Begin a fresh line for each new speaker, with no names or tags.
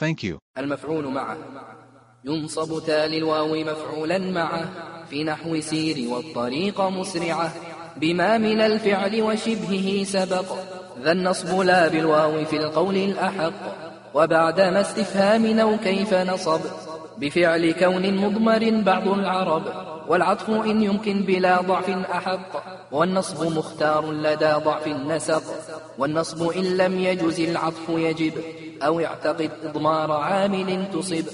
Thank you.
المفعول معه. ينصب تالي الواو مفعولا معه في نحو سير والطريق مسرعة بما من الفعل وشبهه سبق. ذا النصب لا بالواو في القول الأحق. وبعدما استفهام أو كيف نصب. بفعل كون مضمر بعض العرب. والعطف إن يمكن بلا ضعف أحق. والنصب مختار لدى ضعف النسق والنصب إن لم يجز العطف يجب. أو اعتقد إضمار عامل تصب.